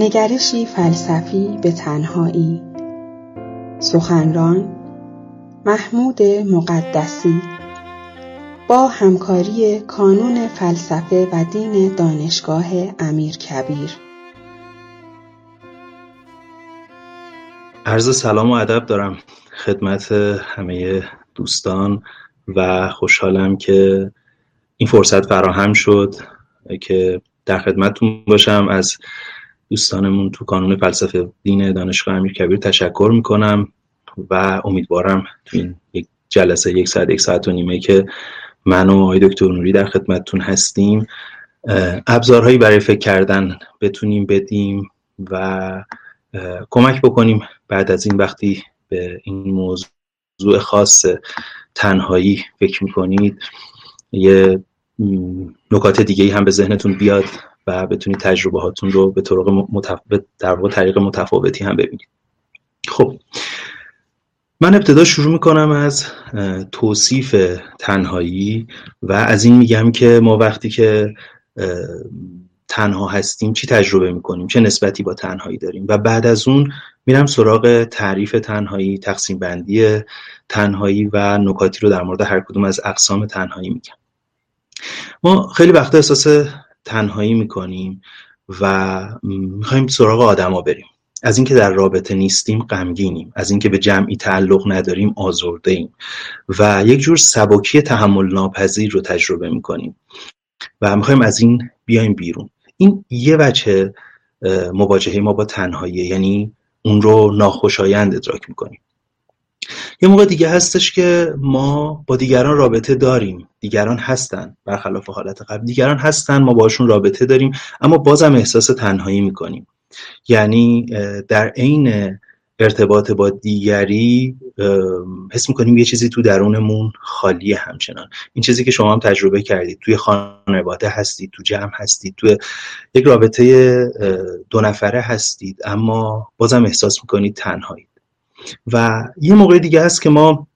نگرشی فلسفی به تنهایی. سخنران محمود مقدسی. با همکاری کانون فلسفه و دین دانشگاه امیر کبیر. عرض سلام و ادب دارم خدمت همه دوستان و خوشحالم که این فرصت فراهم شد که در خدمتتون باشم. از دوستانمون تو کانون فلسفه دین دانشگاه امیر کبیر تشکر می‌کنم و امیدوارم تو این یک جلسه یک ساعت یک ساعت و نیمه که من و آقای دکتر نوری در خدمتتون هستیم. ابزارهایی برای فکر کردن بتونیم بدیم و کمک بکنیم بعد از این وقتی به این موضوع خاص تنهایی فکر می‌کنید. یه نکات دیگه هم به ذهنتون بیاد و بتونید تجربه هاتون رو به طرق متف... در واقع طریق متفاوتی هم ببینید. خب من ابتدا شروع می‌کنم از توصیف تنهایی و از این میگم که ما وقتی که تنها هستیم چی تجربه می‌کنیم؟ چه نسبتی با تنهایی داریم؟ و بعد از اون میرم سراغ تعریف تنهایی تقسیم بندی تنهایی و نکاتی رو در مورد هر کدوم از اقسام تنهایی میگم. ما خیلی وقتا احساس تنهایی می‌کنیم و می‌خوایم سراغ آدما بریم. از اینکه در رابطه نیستیم غمگینیم. از اینکه به جمعی تعلق نداریم آزرده ایم و یک جور سبکی تحمل ناپذیر رو تجربه می‌کنیم. و می‌خوایم از این بیایم بیرون. این یه وجه مواجهه ما با تنهایی یعنی اون رو ناخوشایند ادراک می‌کنیم. یه موقع دیگه هستش که ما با دیگران رابطه داریم. دیگران هستن برخلاف حالت قبل. دیگران هستن ما باشون رابطه داریم اما بازم احساس تنهایی می‌کنیم. یعنی در عین ارتباط با دیگری حس می‌کنیم یه چیزی تو درونمون خالیه همچنان. این چیزی که شما هم تجربه کردید توی خانواده هستید تو جمع هستید توی یک رابطه دو نفره هستید اما بازم احساس می‌کنید تنهایید. و یه موقع دیگه هست که ما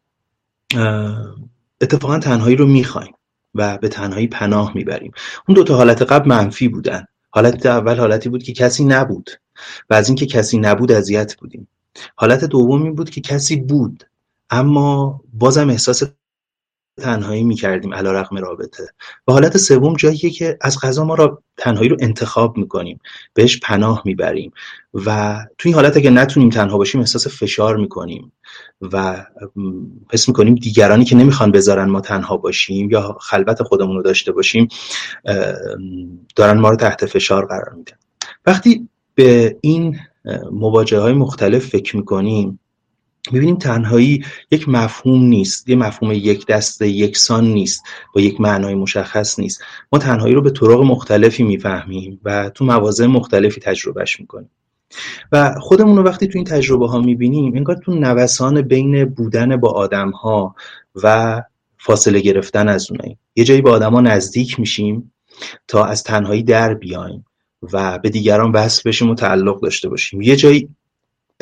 اتفاقا تنهایی رو می‌خوایم و به تنهایی پناه می‌بریم. اون دو تا حالت قبل منفی بودن. حالت اول حالتی بود که کسی نبود و از اینکه کسی نبود اذیت بودیم. حالت دومی بود که کسی بود اما بازم احساس تنهایی می‌کردیم علا رقم رابطه. و حالت سوم جاییه که از غذا ما را تنهایی رو انتخاب می‌کنیم. بهش پناه می‌بریم. و توی این حالت اگه نتونیم تنها باشیم احساس فشار می‌کنیم. و حس می‌کنیم دیگرانی که نمی‌خوان بذارن ما تنها باشیم یا خلوت خودمون رو داشته باشیم دارن ما رو تحت فشار قرار میدن. وقتی به این مواجهه های مختلف فکر می‌کنیم می‌بینیم تنهایی یک مفهوم نیست یه مفهوم یک دست یکسان نیست با یک معنای مشخص نیست. ما تنهایی رو به طرق مختلفی می‌فهمیم و تو مواضع مختلفی تجربهش می‌کنیم. و خودمون رو وقتی تو این تجربه ها می‌بینیم انگار تو نوسان بین بودن با آدم ها و فاصله گرفتن از اونایی. یه جایی به آدما نزدیک میشیم تا از تنهایی در بیایم و به دیگران وصل بشیم و تعلق داشته باشیم. یه جایی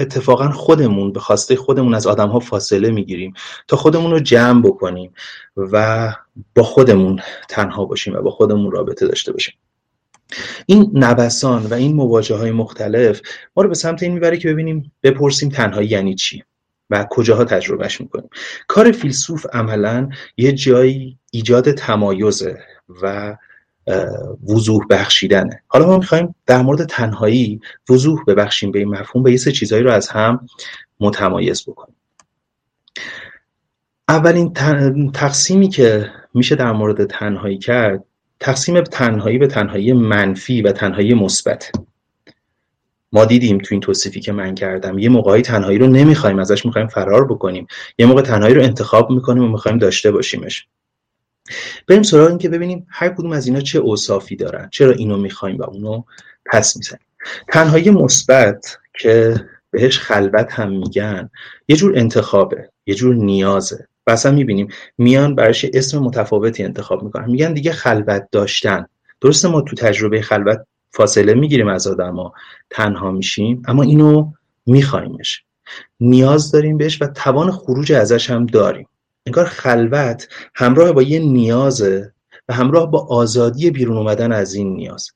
اتفاقا خودمون به خواسته خودمون از آدم ها فاصله می‌گیریم تا خودمون رو جمع بکنیم و با خودمون تنها باشیم و با خودمون رابطه داشته باشیم. این نوسان و این مواجه های مختلف ما رو به سمت این می‌بره که ببینیم بپرسیم تنهایی یعنی چی و کجاها تجربهش می‌کنیم. کار فیلسوف عملا یه جایی ایجاد تمایزه و وضوح بخشیدنه. حالا ما می‌خوایم در مورد تنهایی وضوح ببخشیم به این مفهوم به یه سه چیزهایی رو از هم متمایز بکنیم. اولین تقسیمی که میشه در مورد تنهایی کرد تقسیم تنهایی به تنهایی منفی و تنهایی مثبت. ما دیدیم تو این توصیفی که من کردم یه موقعی تنهایی رو نمی‌خوایم ازش می‌خوایم فرار بکنیم. یه موقع تنهایی رو انتخاب می‌کنیم و می‌خوایم داشته باشیمش. بریم سراغ این که ببینیم هر کدوم از اینا چه اوصافی دارن چرا اینو می‌خوایم و اونو پس می‌زنیم. تنهایی مثبت که بهش خلوت هم میگن یه جور انتخابه یه جور نیازه. و اصلا می‌بینیم میان برایش اسم متفاوتی انتخاب می‌کنن. میگن دیگه خلوت داشتن. درسته ما تو تجربه خلوت فاصله می‌گیریم از آدما تنها میشیم اما اینو میخوایمش نیاز داریم بهش و توان خروج ازش هم داریم. انگار خلوت همراه با یه نیازه و همراه با آزادی بیرون اومدن از این نیاز.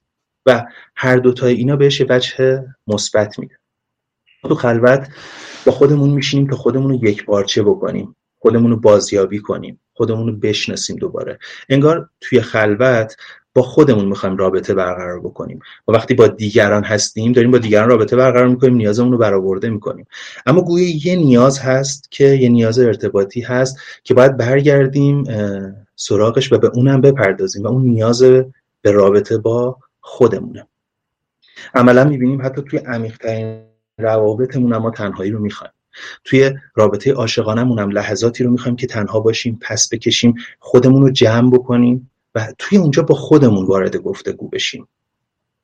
و هر دوتای اینا بهش یه وجه مثبت میده. تو خلوت با خودمون میشینیم که خودمون رو یک بارچه بکنیم. خودمون رو بازیابی کنیم. خودمون رو بشناسیم دوباره. انگار توی خلوت با خودمون می‌خوایم رابطه برقرار بکنیم. و وقتی با دیگران هستیم داریم با دیگران رابطه برقرار می‌کنیم نیازمون رو برآورده می‌کنیم. اما گویا یه نیاز هست که یه نیاز ارتباطی هست که باید برگردیم سراغش و به اونم بپردازیم و اون نیاز به رابطه با خودمونه. عملا می‌بینیم حتی توی عمیقترین روابطمون ما تنهایی رو می‌خوایم. توی رابطه عاشقانمون هم لحظاتی رو می‌خوایم که تنها باشیم پس بکشیم خودمون رو جمع بکنیم. و توی اونجا با خودمون وارد گفتگو بشیم.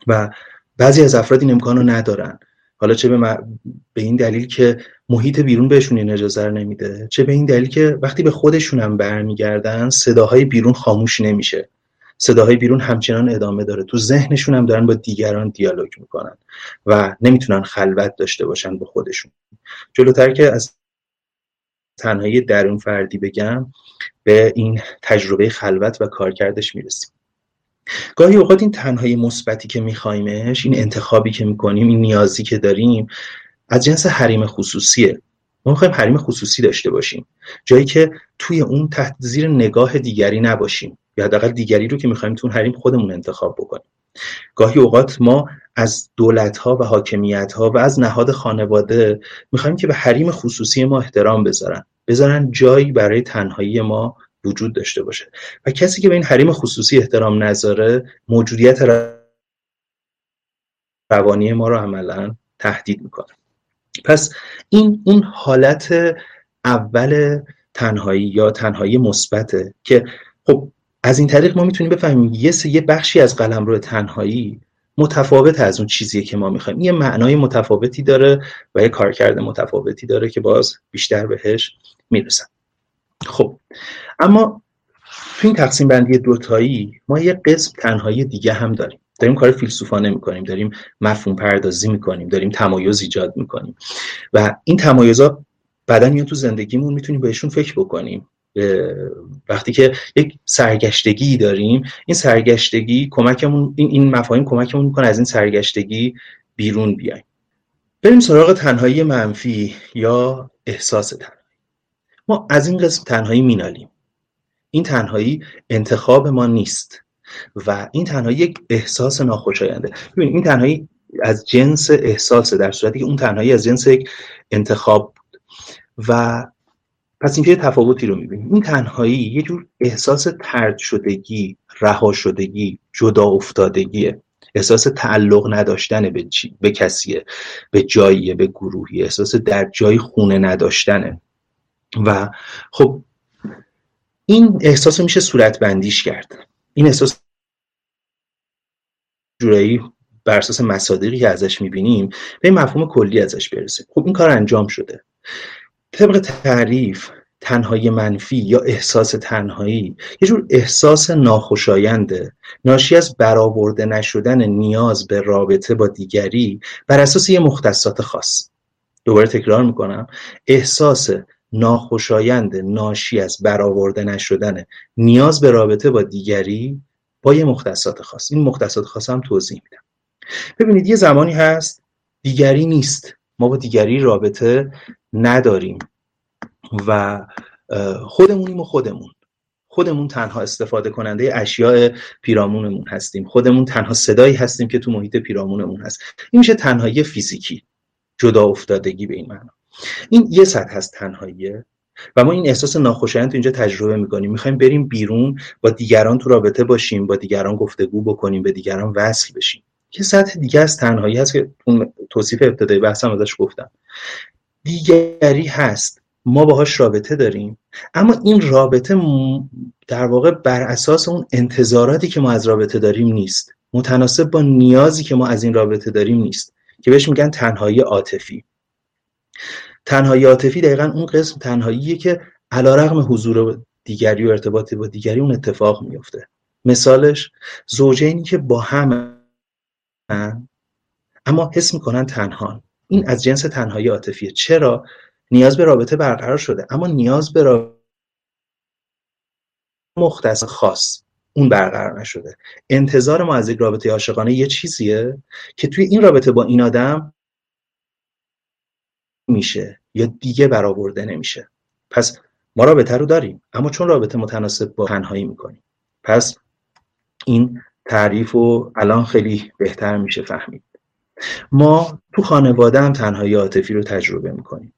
و بعضی از افراد این امکان رو ندارن. حالا چه به, به این دلیل که محیط بیرون بهشون این اجازه رو نمیده چه به این دلیل که وقتی به خودشون هم برمیگردن صداهای بیرون خاموش نمیشه. صداهای بیرون همچنان ادامه داره. تو ذهنشون هم دارن با دیگران دیالوگ می‌کنن و نمی‌تونن خلوت داشته باشن با خودشون. جلوتر که از تنهایی درون فردی بگم به این تجربه خلوت و کارکردش می‌رسیم. گاهی اوقات این تنهایی مثبتی که میخوایمش این انتخابی که می‌کنیم این نیازی که داریم از جنس حریم خصوصیه. ما می‌خوایم حریم خصوصی داشته باشیم. جایی که توی اون تحت زیر نگاه دیگری نباشیم. یا حداقل دیگری رو که می‌خوایم تو حریم خودمون انتخاب بکنیم. گاهی اوقات ما از دولت ها و حاکمیت ها و از نهاد خانواده می‌خوایم که به حریم خصوصی ما احترام بذارن. بذارن جایی برای تنهایی ما وجود داشته باشه. و کسی که به این حریم خصوصی احترام نذاره موجودیت روانی ما رو عملا تهدید می‌کنه. پس این اون حالت اول تنهایی یا تنهایی مثبته که خب از این طریق ما می‌تونیم بفهمیم یه یه بخشی از قلم رو تنهایی متفاوت از اون چیزیه که ما می‌خوایم. یه معنای متفاوتی داره و یه کارکرد متفاوتی داره که باز بیشتر بهش می‌رسم خب اما تو این تقسیم بندی دوتایی ما یه قسم تنهایی دیگه هم داریم. داریم کار فیلسوفانه می‌کنیم داریم مفهوم پردازی می‌کنیم داریم تمایز ایجاد می‌کنیم. و این تمایزها بعدا میان تو زندگیمون می‌تونیم بهشون فکر بکنیم. وقتی که یک سرگشتگی داریم این سرگشتگی کمکمون این, مفاهیم کمکمون می‌کنه از این سرگشتگی بیرون بیایم. بریم سراغ تنهایی منفی یا احساس تنهایی. ما از این قسم تنهایی مینالیم. این تنهایی انتخاب ما نیست و این تنهایی یک احساس ناخوشاینده. ببین این تنهایی از جنس احساسه در صورتی که اون تنهایی از جنس یک انتخاب بود. و پس اینجا تفاوتی رو می‌بینیم. این تنهایی یه جور احساس ترد شدگی رها شدگی جدا افتادگیه احساس تعلق نداشتن به, به کسیه به جاییه به گروهی احساس در جای خونه نداشتنه. و خب این احساس میشه صورت بندیش کرد. این احساس جورایی بر اساس مصادیقی که ازش می‌بینیم به مفهوم کلی ازش برسیم خب این کار انجام شده. طبق تعریف تنهایی منفی یا احساس تنهایی یه جور احساس ناخوشاینده ناشی از برآورده نشدن نیاز به رابطه با دیگری بر اساس یه مختصات خاص. دوباره تکرار می‌کنم. احساس ناخوشایند ناشی از برآورده نشدن نیاز به رابطه با دیگری با یه مختصات خاص. این مختصات خاص هم توضیح میدم. ببینید یه زمانی هست دیگری نیست. ما با دیگری رابطه نداریم. و خودمونیم و خودمون. خودمون تنها استفاده کننده اشیاء پیرامونمون هستیم. خودمون تنها صدایی هستیم که تو محیط پیرامونمون هست. این میشه تنهایی فیزیکی. جدا افتادگی به این معنا. این یه سطح هست تنهاییه و ما این احساس ناخوشایند اینجا تجربه می‌کنیم. می‌خوایم بریم بیرون با دیگران تو رابطه باشیم با دیگران گفتگو بکنیم به دیگران وصل بشیم. یه سطح دیگه از تنهایی هست که اون توصیف ابتدایی بحثم ازش گفتم. دیگری هست. ما باهاش رابطه داریم. اما این رابطه در واقع بر اساس اون انتظاراتی که ما از رابطه داریم نیست. متناسب با نیازی که ما از این رابطه داریم نیست. که بهش میگن تنهایی عاطفی. تنهایی عاطفی دقیقا اون قسم تنهاییه که علا رقم حضور دیگری و ارتباط با دیگری اون اتفاق میفته. مثالش زوجینی که با هم اما حس می‌کنن تنها این از جنس تنهایی عاطفیه چرا؟ نیاز به رابطه برقرار شده. اما نیاز به رابطه مختص خاص. اون برقرار نشده. انتظار ما از یک رابطه عاشقانه یه چیزیه که توی این رابطه با این آدم میشه یا دیگه برآورده نمیشه. پس ما رابطه رو داریم. اما چون رابطه متناسب با تنهایی می‌کنیم. پس این تعریف رو الان خیلی بهتر میشه فهمید. ما تو خانواده هم تنهایی عاطفی رو تجربه می‌کنیم.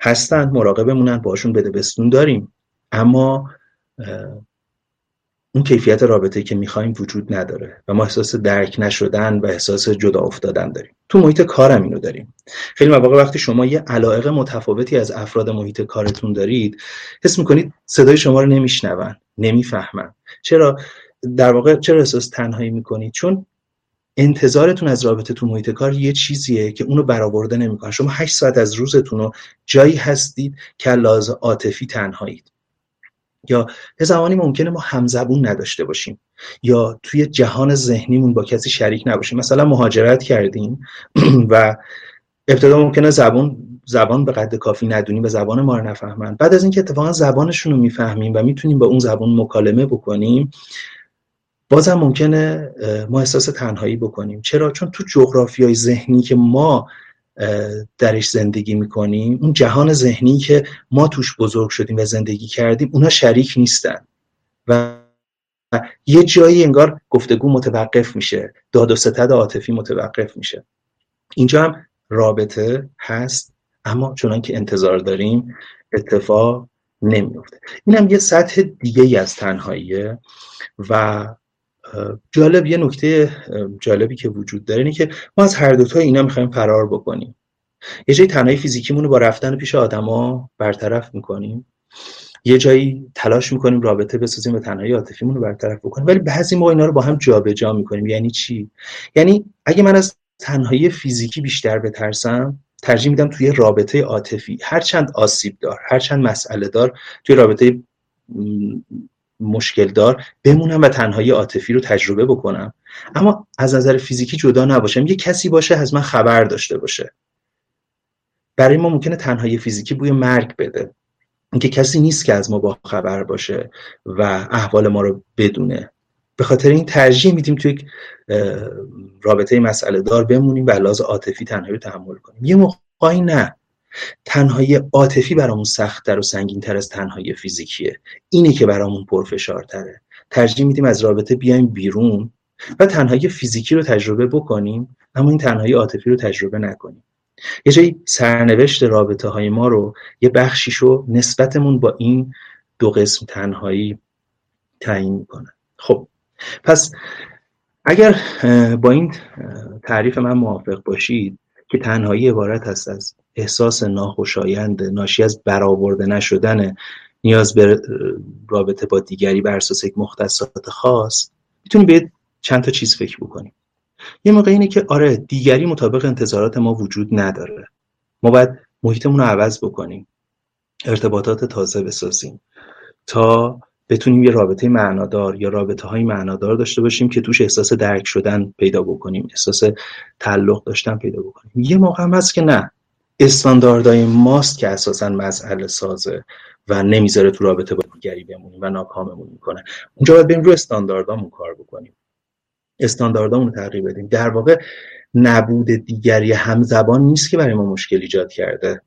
هستند مراقبمونن باشون بده بستون داریم. اما اون کیفیت رابطه که می‌خوایم وجود نداره و ما احساس درک نشدن و احساس جدا افتادن داریم. تو محیط کارم اینو داریم. خیلی مواقع وقتی شما یه علاقه متفاوتی از افراد محیط کارتون دارید حس می‌کنید صدای شما رو نمیشنون نمی‌فهمن. چرا؟ در واقع چرا احساس تنهایی می‌کنید؟ چون انتظارتون از رابطه تو محیط کار یه چیزیه که اونو برآورده نمی‌کنه. شما 8 ساعت از روزتون رو جایی هستید که لحاظ عاطفی تنهایید. یا یه زمانی ممکنه ما همزبون نداشته باشیم. یا توی جهان ذهنیمون با کسی شریک نباشیم. مثلا مهاجرت کردیم و ابتدا ممکنه زبان زبان به قد کافی ندونیم و زبان ما رو نفهمن. بعد از اینکه اتفاقا زبانشون رو می‌فهمیم و می‌تونیم با اون زبان مکالمه بکنیم بازم ممکنه ما احساس تنهایی بکنیم. چرا؟ چون تو جغرافیای ذهنی که ما درش زندگی می‌کنیم اون جهان ذهنی که ما توش بزرگ شدیم و زندگی کردیم اونا شریک نیستن. و یه جایی انگار گفتگو متوقف میشه. داد و ستد عاطفی متوقف میشه. اینجا هم رابطه هست اما چون که انتظار داریم اتفاق نمیفته این هم یه سطح دیگه از تنهاییه و جالب یه نکته جالبی که وجود داره اینه که ما از هر دوتا اینا می‌خوایم فرار بکنیم. یه جایی تنهایی فیزیکیمون رو با رفتن پیش آدما برطرف می‌کنیم. یه جایی تلاش می‌کنیم رابطه بسازیم و تنهایی عاطفیمون رو برطرف بکنیم. ولی بعضی ما اینا رو با هم جابجا جا می‌کنیم. یعنی چی؟ یعنی اگه من از تنهایی فیزیکی بیشتر بترسم ترجیح میدم توی رابطه عاطفی. هرچند آسیب دار هرچند مسئله دار توی رابطه مشکل دار بمونم و تنهایی عاطفی رو تجربه بکنم. اما از نظر فیزیکی جدا نباشم یه کسی باشه از من خبر داشته باشه. برای ما ممکنه تنهایی فیزیکی بوی مرگ بده. اینکه کسی نیست که از ما با خبر باشه و احوال ما رو بدونه. به خاطر این ترجیح میدیم توی یک رابطه مسئله دار بمونیم و لحاظ عاطفی تنهایی رو تحمل کنیم. یه موقعی نه. تنهایی عاطفی برامون سختتر و سنگینتر از تنهایی فیزیکیه. اینه که برامون پرفشارتره. ترجیح میدیم از رابطه بیایم بیرون و تنهایی فیزیکی رو تجربه بکنیم اما این تنهایی عاطفی رو تجربه نکنیم. یه جایی سرنوشت رابطه های ما رو یه بخشیشو نسبتمون با این دو قسم تنهایی تعیین می‌کنه. خب پس اگر با این تعریف من موافق باشید که تنهایی عبارت هست از احساس ناخوشایند ناشی از برآورده نشدن نیاز به رابطه با دیگری بر اساس یک مختصات خاص می‌تونیم به چند تا چیز فکر بکنیم. یه موقع اینه که آره دیگری مطابق انتظارات ما وجود نداره. ما باید محیطمون رو عوض بکنیم. ارتباطات تازه بسازیم. تا بتونیم یه رابطه معنادار یا رابطه های معنادار داشته باشیم که توش احساس درک شدن پیدا بکنیم احساس تعلق داشتن پیدا بکنیم. یه موقع هم هست که نه. استانداردهای ماست که اساسا مسئله سازه و نمی‌ذاره تو رابطه با دیگری بمونیم و ناکاممون می‌کنه. اونجا باید بریم رو استانداردامون کار بکنیم. استانداردامون رو تغییر بدیم. در واقع نبود دیگری همزبان نیست که برای ما مشکل ایجاد کرده.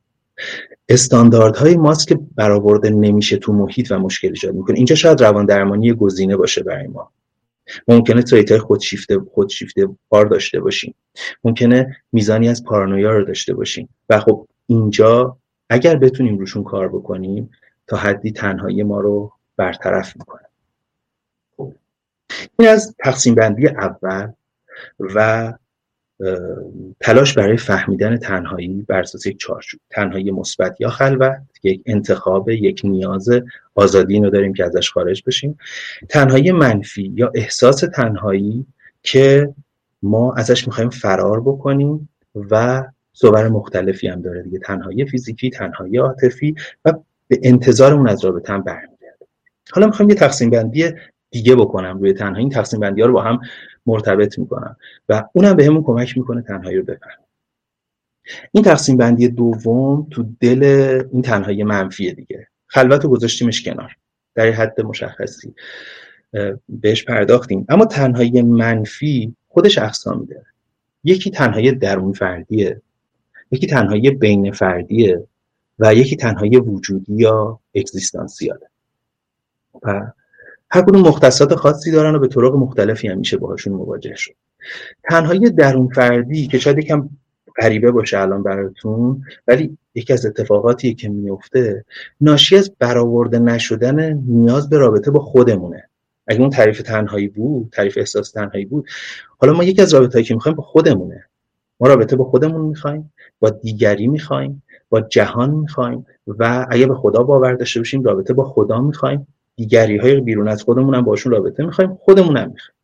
استانداردهای ماست که برآورده نمیشه تو محیط و مشکل ایجاد می‌کنه. اینجا شاید روان درمانی گزینه باشه برای ما. ممکنه تریت های خودشیفته خودشیفته بار داشته باشیم. ممکنه میزانی از پارانویا رو داشته باشیم. و خب اینجا اگر بتونیم روشون کار بکنیم تا حدی تنهایی ما رو برطرف می‌کنه. این از تقسیم بندی اول و تلاش برای فهمیدن تنهایی بر اساس یک چارچوب. تنهایی مثبت یا خلوت یک انتخاب یک نیاز آزادی اینو داریم که ازش خارج بشیم. تنهایی منفی یا احساس تنهایی که ما ازش می‌خوایم فرار بکنیم و صور مختلفی هم داره دیگه. تنهایی فیزیکی تنهایی عاطفی و به انتظارمون از رابطه هم برمیگرده. حالا می‌خوام یه تقسیم بندی دیگه بکنم. روی تنهایی این تقسیم بندی ها رو با هم مرتبط می‌کنم و اونم به همون کمک می‌کنه تنهایی رو بفهم این تقسیم بندی دوم تو دل این تنهایی منفیه دیگه. خلوت رو گذاشتیمش کنار. در حد مشخصی. بهش پرداختیم. اما تنهایی منفی خودش اقسامی داره یکی تنهایی درون فردیه. یکی تنهایی بین فردیه. و یکی تنهایی وجودی یا اگزیستانسیاله. و هر کدوم مختصات خاصی دارن و به طرق مختلفی هم میشه باهاشون مواجه شد. تنهایی درون فردی که شاید یکم غریبه باشه الان براتون ولی یکی از اتفاقاتی که میفته ناشی از برآورده نشدن نیاز به رابطه با خودمونه. اگه اون تعریف تنهایی بود تعریف احساس تنهایی بود حالا ما یکی از رابطه‌ای که می‌خوایم با خودمونه. ما رابطه با خودمون می‌خوایم با دیگری می‌خوایم با جهان می‌خوایم و اگه به خدا باور داشته باشیم رابطه با خدا می‌خوایم. دیگری های بیرون از خودمون هم باشون رابطه می‌خوایم خودمون هم می‌خوایم.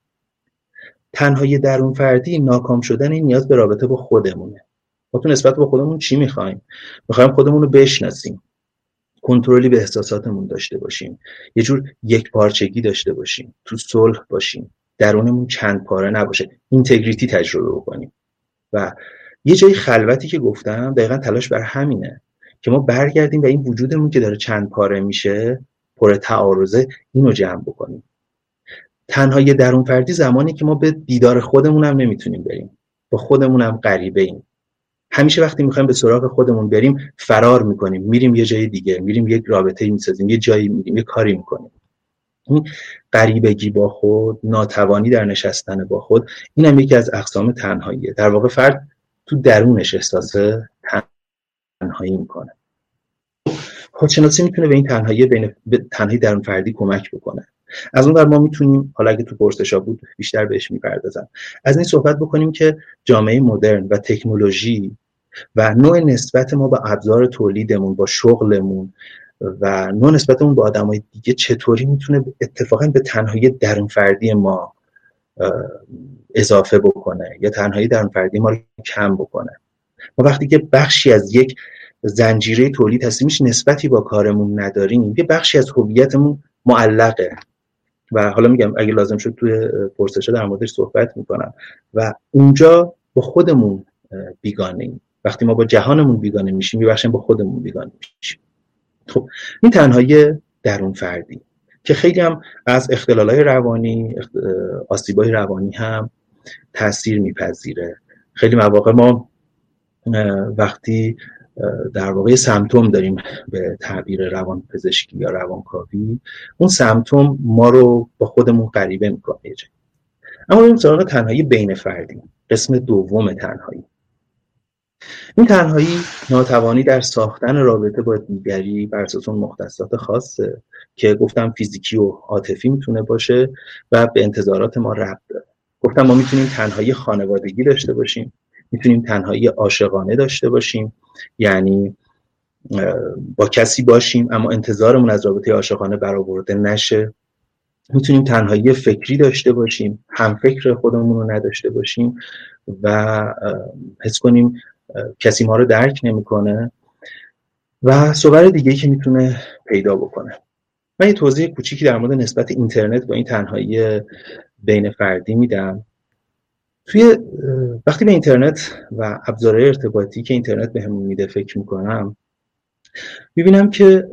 تنهایی درون فردی ناکام شدن این نیاز به رابطه با خودمونه. ما تو نسبت با خودمون چی می‌خوایم؟ می‌خوایم خودمون رو بشناسیم. کنترلی به احساساتمون داشته باشیم. یه جور یک پارچگی داشته باشیم. تو صلح باشیم. درونمون چند پاره نباشه. اینتگریتی تجربه بکنیم. و یه جای خلوتی که گفتم دقیقا تلاش بر همینه که ما برگردیم و این وجودمون که داره چند پاره میشه. پر تعارضه اینو جمع بکنیم. تنها درون فردی زمانی که ما به دیدار خودمون هم نمی‌تونیم بریم. با خودمون هم غریبه ایم همیشه وقتی می‌خوایم به سراغ خودمون بریم فرار می‌کنیم. میریم یه جای دیگه میریم یک رابطه می‌سازیم یه جایی میریم یه کاری می‌کنیم. این غریبگی با خود ناتوانی در نشستن با خود این هم یکی از اقسام تنهاییه. در واقع فرد تو درونش احساس تنهایی می‌کنه. خودشناسی می‌تونه به این تنهایی بین تنهایی درون فردی کمک بکنه. از اون ما می‌تونیم حالا اگه تو پرسشا بود بیشتر بهش می‌پردازم. از این صحبت بکنیم که جامعه مدرن و تکنولوژی و نوع نسبت ما با ابزار تولیدمون با شغلمون و نوع نسبتمون با آدمای دیگه چطوری می‌تونه اتفاقا به تنهایی درون فردی ما اضافه بکنه یا تنهایی درون فردی ما رو کم بکنه. ما وقتی که بخشی از یک زنجیره تولید هستیم نسبتی با کارمون نداریم. یه بخشی از هویتمون معلقه. و حالا میگم اگه لازم شد توی پرسشه در موردش صحبت می‌کنم. و اونجا با خودمون بیگانه ایم. وقتی ما با جهانمون بیگانه میشیم یه با خودمون بیگانه میشیم. خب این تنهایی درون فردی که خیلی هم از اختلالای روانی آسیبای روانی هم تاثیر میپذیره. خیلی مواقع ما وقتی در واقع سمتوم داریم به تعبیر روان پزشکی یا روانکاوی. اون سمتوم ما رو با خودمون غریبه می‌کنه اما این سراغ تنهایی بین فردی. قسم دوم تنهایی. این تنهایی ناتوانی در ساختن رابطه با دیگری بر اساس اون مختصات خاصه که گفتم فیزیکی و عاطفی می‌تونه باشه و به انتظارات ما ربط داره. گفتم ما می‌تونیم تنهایی خانوادگی داشته باشیم می‌تونیم تنهایی عاشقانه داشته باشیم یعنی با کسی باشیم اما انتظارمون از رابطه عاشقانه برآورده نشه. می‌تونیم تنهایی فکری داشته باشیم هم فکر خودمون رو نداشته باشیم و حس کنیم کسی ما رو درک نمی‌کنه و صور دیگه که می‌تونه پیدا بکنه. من یه توضیح کوچیکی در مورد نسبت اینترنت با این تنهایی بین فردی میدم. توی وقتی به اینترنت و ابزارهای ارتباطی که اینترنت بهمون میده فکر می‌کنم می‌بینم که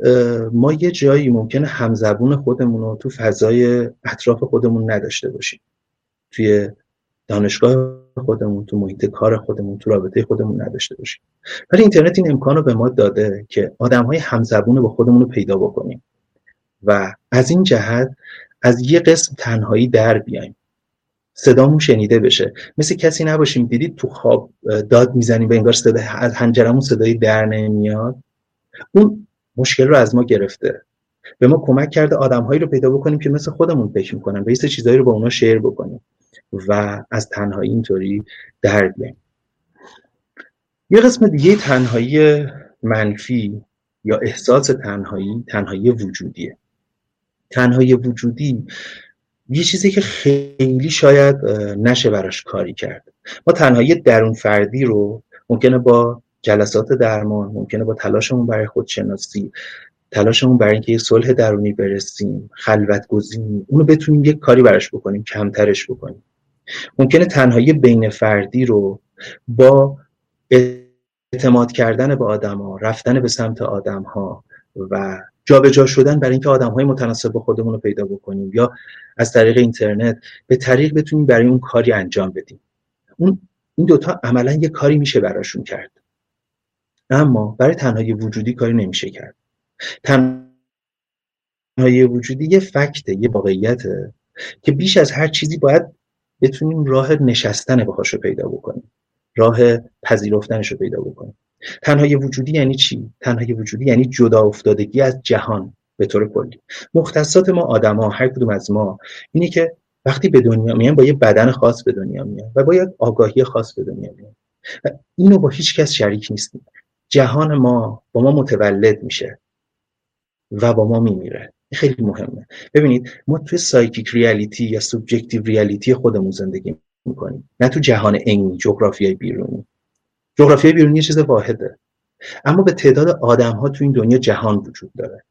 ما یه جایی ممکنه همزبون خودمون رو تو فضای اطراف خودمون نداشته باشیم. توی دانشگاه خودمون تو محیط کار خودمون تو رابطه خودمون نداشته باشیم. ولی اینترنت این امکان رو به ما داده که آدم های همزبون با خودمون رو پیدا بکنیم و از این جهت از یه قسم تنهایی در بیایم. صدامون شنیده بشه. مثل کسی نباشیم. دیدید تو خواب داد می‌زنیم به انگار صدا از هنجرمون صدایی در نمیاد. اون مشکل رو از ما گرفته. به ما کمک کرده آدمهایی رو پیدا بکنیم که مثل خودمون فکر می‌کنن و یه چیزایی رو با اونا شیر بکنیم و از تنهایی اینطوری در بیایم. یه قسم دیگه تنهایی منفی یا احساس تنهایی تنهایی وجودیه. تنهایی وجودی یه چیزی که خیلی شاید نشه براش کاری کرد. ما تنهایی درون فردی رو ممکنه با جلسات درمان ممکنه با تلاشمون برای خودشناسی تلاشمون برای اینکه یه صلح درونی برسیم خلوت گزینی اونو بتونیم یک کاری براش بکنیم کمترش بکنیم. ممکنه تنهایی بین فردی رو با اعتماد کردن به آدم ها رفتن به سمت آدم ها و جابجا شدن برای اینکه آدم های متناسب با خودمون رو پیدا بکنیم یا از طریق اینترنت به طریق بتونیم برای اون کاری انجام بدیم. اون این دوتا عملا یه کاری میشه براشون کرد. اما برای تنهایی وجودی کاری نمیشه کرد. تنهایی وجودی یه فکته یه واقعیته که بیش از هر چیزی باید بتونیم راه نشستن باهاش رو پیدا بکنیم. راه پذیرفتنش رو پیدا بکنیم. تنهایی وجودی یعنی چی؟ تنهایی وجودی یعنی جدا افتادگی از جهان به طور کلی. مختصات ما آدما هر کدوم از ما اینه که وقتی به دنیا میان با یه بدن خاص به دنیا میان و با یه آگاهی خاص به دنیا میان. و اینو با هیچ کس شریک نیستیم. جهان ما با ما متولد میشه و با ما میمیره. خیلی مهمه. ببینید ما توی psychic reality یا subjective reality خودمون زندگی می‌کنیم. نه تو جهان عینی جغرافیای بیرونی. جغرافیای بیرونی یه چیز واحده. اما به تعداد آدم ها تو این دنیا جهان وجود داره.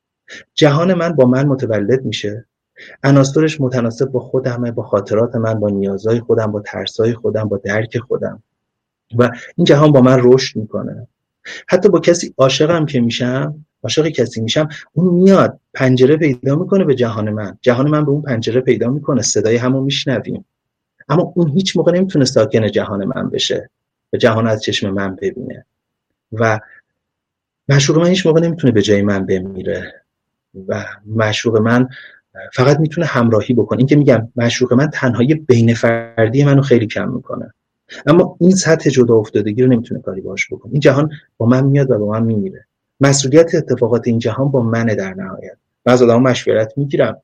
جهان من با من متولد میشه. عناصرش متناسب با خودمه با خاطرات من با نیازهای خودم با ترسای خودم با درک خودم. و این جهان با من رشد می‌کنه. حتی با کسی عاشقم که میشم عاشق کسی میشم اون میاد پنجره پیدا می‌کنه به جهان من. جهان من به اون پنجره پیدا می‌کنه. صدای همو میشنویم. اما اون هیچ موقع نمی‌تونه ساکن جهان من بشه. و جهان از چشم من ببینه. و مشروق من هیچ موقع نمی‌تونه به جای من بمیره. و مشروق من فقط می‌تونه همراهی بکنه. اینکه میگم مشروق من تنهایی بین فردی منو خیلی کم می‌کنه. اما این سطح جدا افتادگی رو نمی‌تونه کاری باش بکنه. این جهان با من میاد و با من میمیره. مسئولیت اتفاقات این جهان با منه در نهایت. من از آدم مشورت می‌گیرم.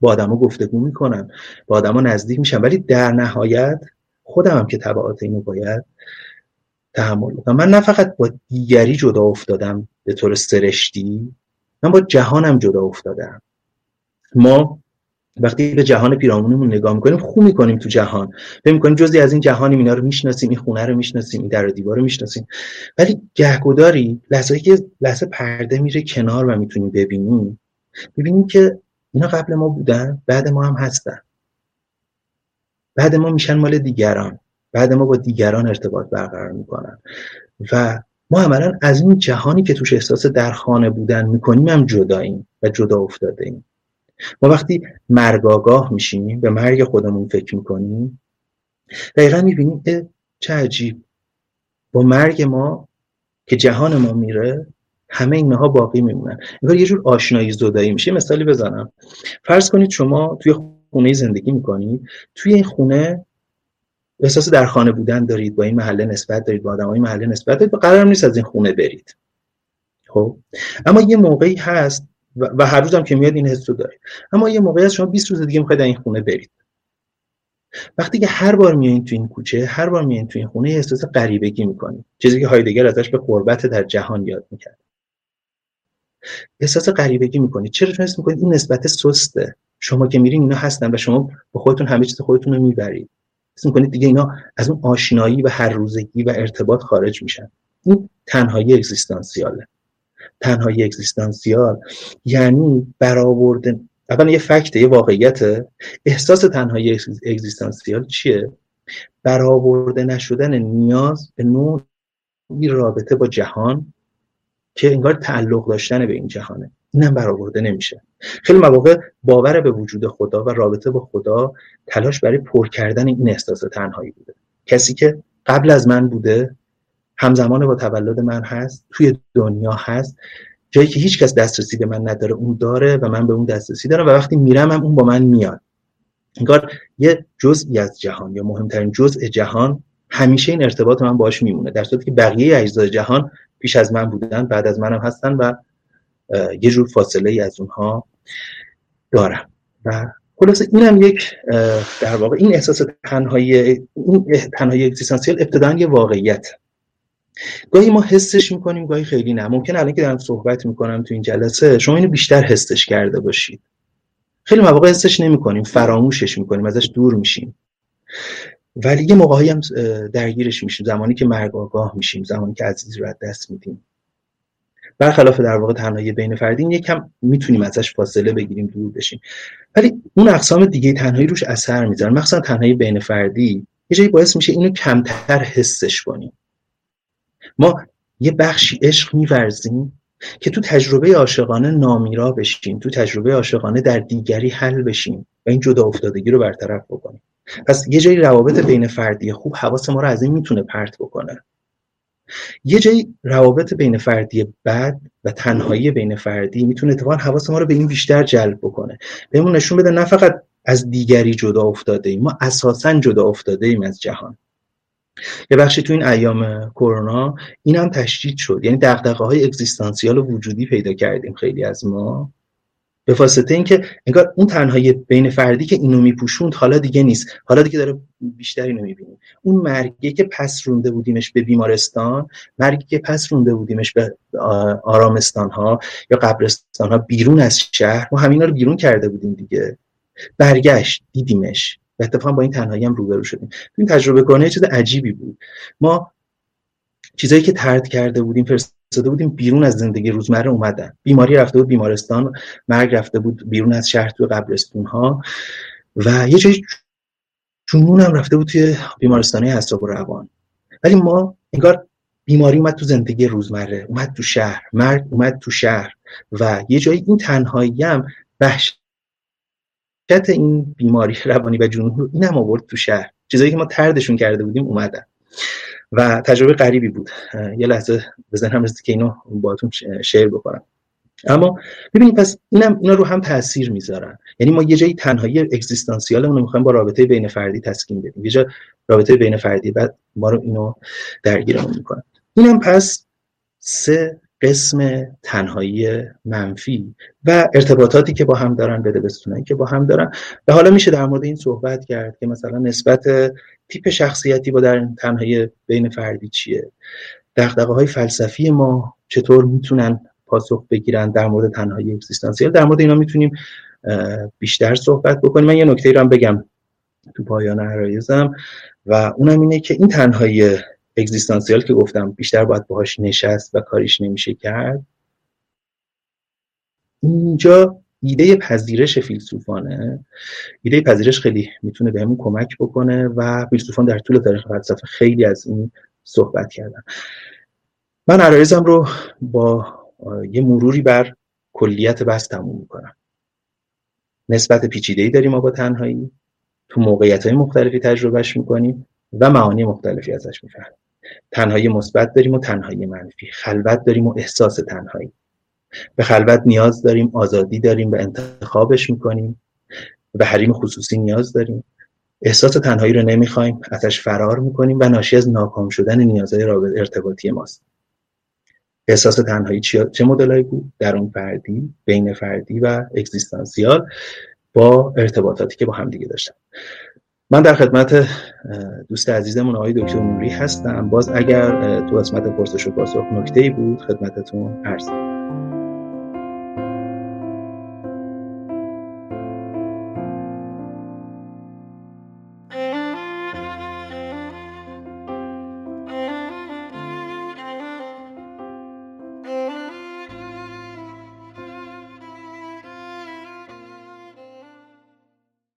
با آدما گفتگو می‌کنم. با آدما نزدیک میشم. ولی در نهایت خودم هم که تبعات اینو باید تحمل بکنم. من نه فقط با دیگری جدا افتادم به طور سرشتی من با جهانم جدا افتادم. ما وقتی به جهان پیرامونمون نگاه می‌کنیم خوب می‌کنیم تو جهان. فکر می‌کنیم جزی از این جهانیم اینا رو می‌شناسیم این خونه رو می‌شناسیم این در و دیوار رو می‌شناسیم. ولی گهگداری لحظه که لحظه پرده میره کنار و می‌تونیم ببینیم ببینیم که اینا قبل ما بودن بعد ما هم هستن. بعد ما میشن مال دیگران. بعد ما با دیگران ارتباط برقرار می‌کنن. و ما عملا از این جهانی که توش احساس در خانه بودن می‌کنیم هم جداییم و جدا افتاده ایم ما وقتی مرگ آگاه میشیم به مرگ خودمون فکر می‌کنیم دقیقا می‌بینیم چه عجیب. با مرگ ما که جهان ما میره همه اینها باقی میمونن. انگار یه جور آشنایی زدایی میشه. مثالی بزنم. فرض کنید شما توی خونه زندگی می‌کنید. توی این خونه احساس در خانه بودن دارید با این محله نسبت دارید با آدمای محله نسبت دارید قرار نیست از این خونه برید. خب؟ اما یه موقعی هست و هر روزم که میاد این حس رو دارید اما یه موقعی هست شما 20 روز دیگه می‌خواید این خونه برید. وقتی که هر بار میایین تو این کوچه هر بار میایین تو این خونه احساس غریبگی می‌کنید. چیزی که هایدگر ازش به قربت در جهان یاد می‌کرد. احساس غریبگی می‌کنید. چرا؟ چون می‌کنید این نسبت سسته. شما که میرین اینا هستن و شما با خودتون همه چیز خودتون رو می‌برید. حس می‌کنید دیگه اینا از اون آشنایی و هر روزگی و ارتباط خارج میشن. این تنهایی اگزیستانسیاله. تنهایی اگزیستانسیال یعنی برآورده. اولا یه فکت یه واقعیت احساس تنهایی اگزیستانسیال چیه؟ برآورده نشدن نیاز به نوعی رابطه با جهان که انگار تعلق داشتن به این جهانه. اینم برآورده نمیشه. خیلی مواقع باور به وجود خدا و رابطه با خدا تلاش برای پر کردن این احساس تنهایی بوده. کسی که قبل از من بوده همزمان با تولد من هست توی دنیا هست جایی که هیچ کس دسترسی به من نداره اون داره و من به اون دسترسی دارم و وقتی میرم هم اون با من میاد. انگار یه جزئی از جهان یا مهمترین جزء جهان همیشه این ارتباط من باش میمونه. در صورتی که بقیه اجزای جهان پیش از من بودن بعد از منم هستن و یه جور فاصله ای از اونها دارم. و خلاصه اینم یک در واقع این احساس تنهایی این تنهایی اگزیستانسیال ابتدا یه واقعیت. گاهی ما حسش می‌کنیم گاهی خیلی نه. ممکن الان که دارم صحبت می‌کنم تو این جلسه شما اینو بیشتر حسش کرده باشید. خیلی مواقع حسش نمی‌کنیم فراموشش می‌کنیم ازش دور میشیم. ولی یه موقعی هم درگیرش میشیم. زمانی که مرگ آگاه میشیم زمانی که عزیزی رو دست میدیم. برخلاف در واقع تنهایی بین فردی یکم می‌تونیم ازش فاصله بگیریم دور بشیم. ولی اون اقسام دیگه تنهایی روش اثر می‌ذارن. مخصوصا تنهایی بین فردی یه جایی باعث میشه اینو کمتر حسش کنیم. ما یه بخشی عشق میورزیم که تو تجربه عاشقانه نامیرا بشیم تو تجربه عاشقانه در دیگری حل بشیم و این جدا افتادگی رو برطرف بکنیم. پس یه جایی روابط بین فردی خوب حواس ما رو از این می‌تونه پرت بکنه. یه جایی روابط بین فردی بد و تنهایی بین فردی می‌تونه اتفاقا حواس ما رو به این بیشتر جلب بکنه. بهمون نشون بده نه فقط از دیگری جدا افتاده ایم ما اساسا جدا افتاده ایم از جهان. یه بخشی تو این ایام کرونا این هم تشدید شد. یعنی دقدقه های اگزیستانسیال و وجودی پیدا کردیم خیلی از ما. به واسطه اینکه انگار اون تنهایی بین فردی که اینو میپوشوند حالا دیگه نیست. حالا دیگه داره بیشتری اینو می‌بینیم اون مرگی که پس رونده بودیمش به بیمارستان مرگی که پس رونده بودیمش به آرامستان ها یا قبرستان ها بیرون از شهر ما همینا رو بیرون کرده بودیم دیگه. برگشت دیدیمش. و اتفاقا با این تنهایی هم روبرو شدیم. این تجربه کنه چیز عجیبی بود. ما چیزایی که ترد کرده بودیم فرستاده بودیم بیرون از زندگی روزمره اومدن. بیماری رفته بود بیمارستان مرگ رفته بود بیرون از شهر تو قبرستون ها و یه جایی جنون هم رفته بود توی بیمارستانه اعصاب و روان. ولی ما انگار بیماری اومد تو زندگی روزمره اومد تو شهر مرگ اومد تو شهر. و یه جایی این تنهایی هم وحشت این بیماری روانی و جنون رو این هم آورد تو شهر. چیزایی که ما تردشون کرده بودیم اومدن. و تجربه غریبی بود. یه لحظه بزنم رسید که اینو باهاتون شیر بکنم. اما ببینید پس اینم اینا رو هم تاثیر می‌ذارن. یعنی ما یه جایی تنهایی اگزیستانسیالمون رو می‌خوایم با رابطه بین فردی تسکین بدیم. یه جا رابطه بین فردی بعد ما رو اینو درگیرمون می‌کنه. اینم پس سه قسم تنهایی منفی و ارتباطاتی که با هم دارن بده بستونایی که با هم دارن. و حالا میشه در مورد این صحبت کرد که مثلا نسبت تیپ شخصیتی با در تنهایی بین فردی چیه؟ دقدقه های فلسفی ما چطور می‌تونن پاسخ بگیرن در مورد تنهایی اکزیستانسیال؟ در مورد اینا می‌تونیم بیشتر صحبت بکنیم. من یه نکته رو هم بگم تو پایان عرایزم و اونم اینه که این تنهایی اگزیستانسیال که گفتم بیشتر باید باهاش نشست و کاریش نمیشه کرد. اینجا ایده پذیرش فیلسوفانه. ایده پذیرش خیلی می‌تونه بهمون کمک بکنه و فیلسوفان در طول تاریخ فلسفه خیلی از این صحبت کردن. من عرایزم رو با یه مروری بر کلیت بحث تموم می‌کنم. نسبت پیچیده‌ای داریم ما با تنهایی. تو موقعیت های مختلفی تجربهش می‌کنیم و معانی مختلفی ازش می‌فهمیم. تنهایی مثبت داریم و تنهایی منفی. خلوت داریم و احساس تنهایی. به خلوت نیاز داریم آزادی داریم و انتخابش می‌کنیم. به حریم خصوصی نیاز داریم. احساس تنهایی رو نمی‌خوایم ازش فرار می‌کنیم و ناشی از ناکام شدن نیازهای ارتباطی ماست. احساس تنهایی چه مدلایی بود؟ درون فردی بین فردی و اگزیستانسیال با ارتباطاتی که با هم دیگه داشتم من در خدمت دوست عزیزمون آقای دکتر نوری هستم. باز اگر تو قسمت پرسش و پاسخ نکته ای بود خدمتتون عرض